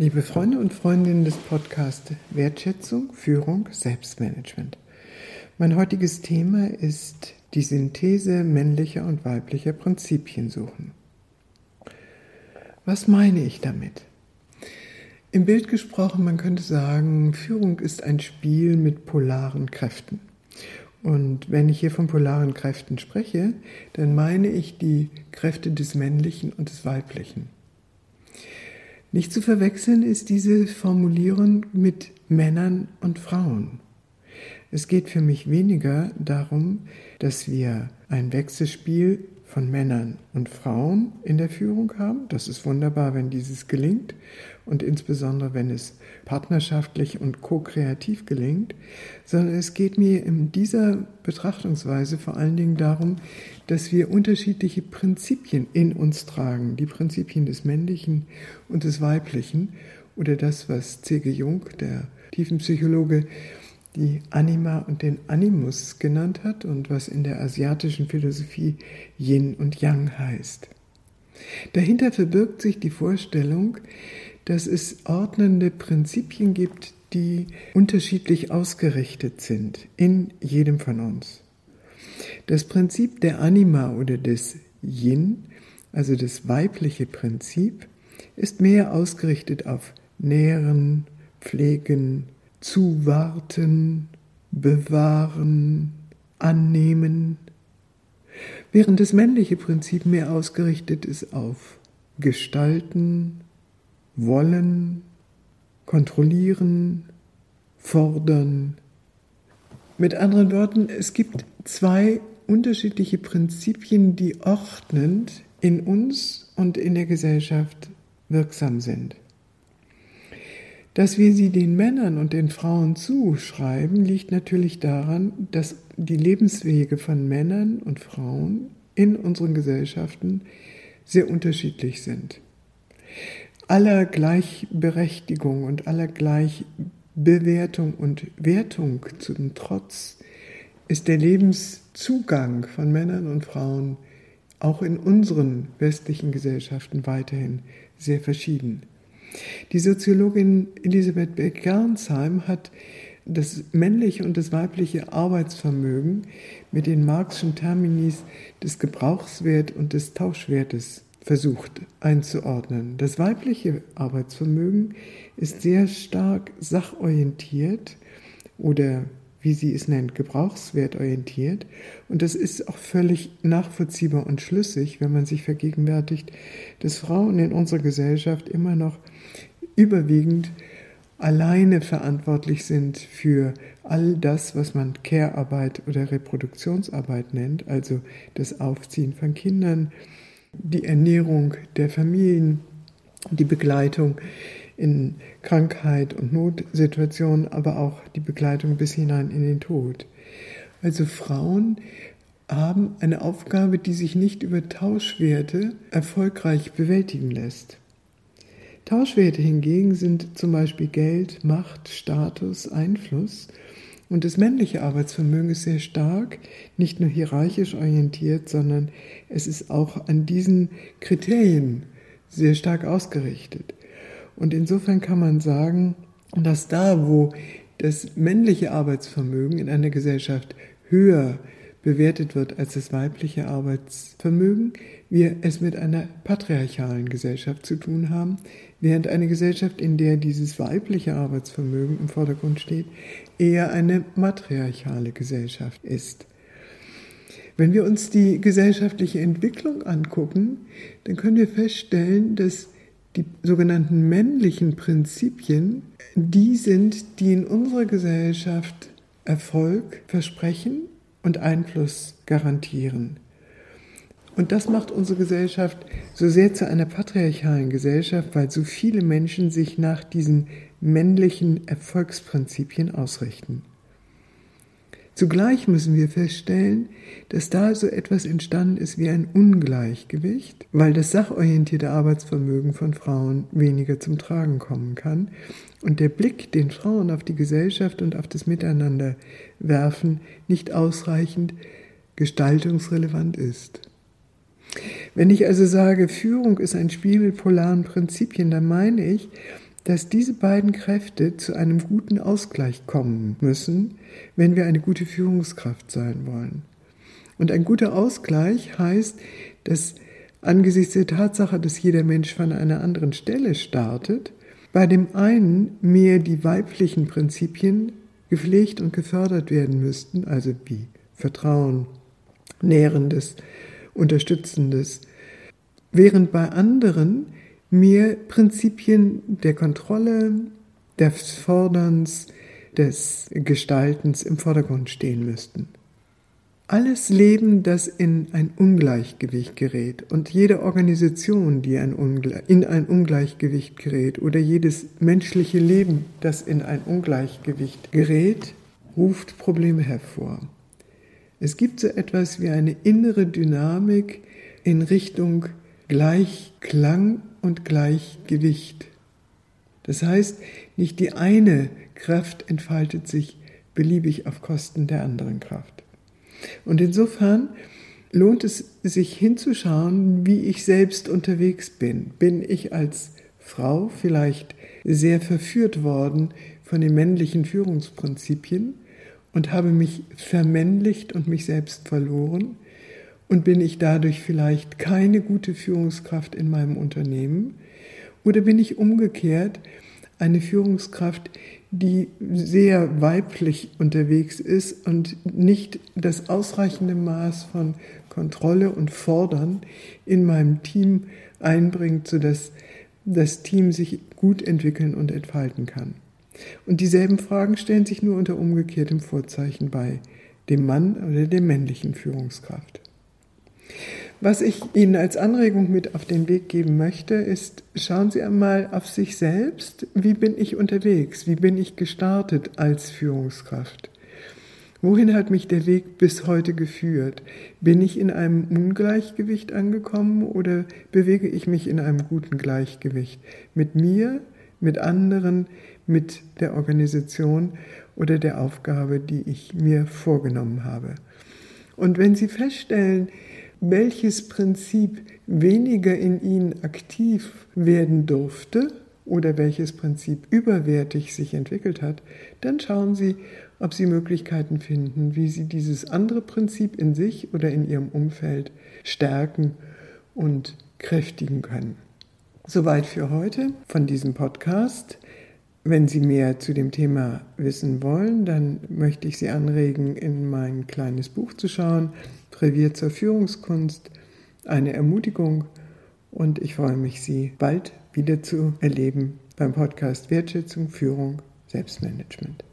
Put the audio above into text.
Liebe Freunde und Freundinnen des Podcasts Wertschätzung, Führung, Selbstmanagement. Mein heutiges Thema ist die Synthese männlicher und weiblicher Prinzipien suchen. Was meine ich damit? Im Bild gesprochen, man könnte sagen, Führung ist ein Spiel mit polaren Kräften. Und wenn ich hier von polaren Kräften spreche, dann meine ich die Kräfte des Männlichen und des Weiblichen. Nicht zu verwechseln ist diese Formulierung mit Männern und Frauen. Es geht für mich weniger darum, dass wir ein Wechselspiel von Männern und Frauen in der Führung haben. Das ist wunderbar, wenn dieses gelingt und insbesondere wenn es partnerschaftlich und ko-kreativ gelingt, sondern es geht mir in dieser Betrachtungsweise vor allen Dingen darum, dass wir unterschiedliche Prinzipien in uns tragen, die Prinzipien des Männlichen und des Weiblichen oder das, was C.G. Jung, der Tiefenpsychologe, die Anima und den Animus genannt hat und was in der asiatischen Philosophie Yin und Yang heißt. Dahinter verbirgt sich die Vorstellung, dass es ordnende Prinzipien gibt, die unterschiedlich ausgerichtet sind in jedem von uns. Das Prinzip der Anima oder des Yin, also das weibliche Prinzip, ist mehr ausgerichtet auf Nähren, Pflegen, zuwarten, bewahren, annehmen, während das männliche Prinzip mehr ausgerichtet ist auf gestalten, wollen, kontrollieren, fordern. Mit anderen Worten, es gibt zwei unterschiedliche Prinzipien, die ordnend in uns und in der Gesellschaft wirksam sind. Dass wir sie den Männern und den Frauen zuschreiben, liegt natürlich daran, dass die Lebenswege von Männern und Frauen in unseren Gesellschaften sehr unterschiedlich sind. Aller Gleichberechtigung und aller Gleichbewertung und Wertung zum Trotz ist der Lebenszugang von Männern und Frauen auch in unseren westlichen Gesellschaften weiterhin sehr verschieden. Die Soziologin Elisabeth Beck-Gernsheim hat das männliche und das weibliche Arbeitsvermögen mit den Marxischen Terminis des Gebrauchswert und des Tauschwertes versucht einzuordnen. Das weibliche Arbeitsvermögen ist sehr stark sachorientiert oder wie sie es nennt, gebrauchswertorientiert. Und das ist auch völlig nachvollziehbar und schlüssig, wenn man sich vergegenwärtigt, dass Frauen in unserer Gesellschaft immer noch überwiegend alleine verantwortlich sind für all das, was man Care-Arbeit oder Reproduktionsarbeit nennt, also das Aufziehen von Kindern, die Ernährung der Familien, die Begleitung in Krankheit und Notsituationen, aber auch die Begleitung bis hinein in den Tod. Also Frauen haben eine Aufgabe, die sich nicht über Tauschwerte erfolgreich bewältigen lässt. Tauschwerte hingegen sind zum Beispiel Geld, Macht, Status, Einfluss. Und das männliche Arbeitsvermögen ist sehr stark, nicht nur hierarchisch orientiert, sondern es ist auch an diesen Kriterien sehr stark ausgerichtet. Und insofern kann man sagen, dass da, wo das männliche Arbeitsvermögen in einer Gesellschaft höher bewertet wird als das weibliche Arbeitsvermögen, wir es mit einer patriarchalen Gesellschaft zu tun haben, während eine Gesellschaft, in der dieses weibliche Arbeitsvermögen im Vordergrund steht, eher eine matriarchale Gesellschaft ist. Wenn wir uns die gesellschaftliche Entwicklung angucken, dann können wir feststellen, dass die sogenannten männlichen Prinzipien die sind, die in unserer Gesellschaft Erfolg versprechen und Einfluss garantieren. Und das macht unsere Gesellschaft so sehr zu einer patriarchalen Gesellschaft, weil so viele Menschen sich nach diesen männlichen Erfolgsprinzipien ausrichten. Zugleich müssen wir feststellen, dass da so etwas entstanden ist wie ein Ungleichgewicht, weil das sachorientierte Arbeitsvermögen von Frauen weniger zum Tragen kommen kann und der Blick, den Frauen auf die Gesellschaft und auf das Miteinander werfen, nicht ausreichend gestaltungsrelevant ist. Wenn ich also sage, Führung ist ein Spiel mit polaren Prinzipien, dann meine ich, dass diese beiden Kräfte zu einem guten Ausgleich kommen müssen, wenn wir eine gute Führungskraft sein wollen. Und ein guter Ausgleich heißt, dass angesichts der Tatsache, dass jeder Mensch von einer anderen Stelle startet, bei dem einen mehr die weiblichen Prinzipien gepflegt und gefördert werden müssten, also wie Vertrauen, Nährendes, Unterstützendes, während bei anderen mehr Prinzipien der Kontrolle, des Forderns, des Gestaltens im Vordergrund stehen müssten. Alles Leben, das in ein Ungleichgewicht gerät und jede Organisation, die ein in ein Ungleichgewicht gerät oder jedes menschliche Leben, das in ein Ungleichgewicht gerät, ruft Probleme hervor. Es gibt so etwas wie eine innere Dynamik in Richtung Gleichklang und Gleichgewicht. Das heißt, nicht die eine Kraft entfaltet sich beliebig auf Kosten der anderen Kraft. Und insofern lohnt es sich hinzuschauen, wie ich selbst unterwegs bin. Bin ich als Frau vielleicht sehr verführt worden von den männlichen Führungsprinzipien und habe mich vermännlicht und mich selbst verloren? Und bin ich dadurch vielleicht keine gute Führungskraft in meinem Unternehmen? Oder bin ich umgekehrt eine Führungskraft, die sehr weiblich unterwegs ist und nicht das ausreichende Maß von Kontrolle und Fordern in meinem Team einbringt, sodass das Team sich gut entwickeln und entfalten kann. Und dieselben Fragen stellen sich nur unter umgekehrtem Vorzeichen bei dem Mann oder der männlichen Führungskraft. Was ich Ihnen als Anregung mit auf den Weg geben möchte, ist, schauen Sie einmal auf sich selbst. Wie bin ich unterwegs? Wie bin ich gestartet als Führungskraft? Wohin hat mich der Weg bis heute geführt? Bin ich in einem Ungleichgewicht angekommen oder bewege ich mich in einem guten Gleichgewicht? Mit mir, mit anderen, mit der Organisation oder der Aufgabe, die ich mir vorgenommen habe? Und wenn Sie feststellen, welches Prinzip weniger in ihnen aktiv werden durfte oder welches Prinzip überwertig sich entwickelt hat, dann schauen Sie, ob Sie Möglichkeiten finden, wie Sie dieses andere Prinzip in sich oder in Ihrem Umfeld stärken und kräftigen können. Soweit für heute von diesem Podcast. Wenn Sie mehr zu dem Thema wissen wollen, dann möchte ich Sie anregen, in mein kleines Buch zu schauen. Brevier zur Führungskunst, eine Ermutigung und ich freue mich, Sie bald wieder zu erleben beim Podcast Wertschätzung, Führung, Selbstmanagement.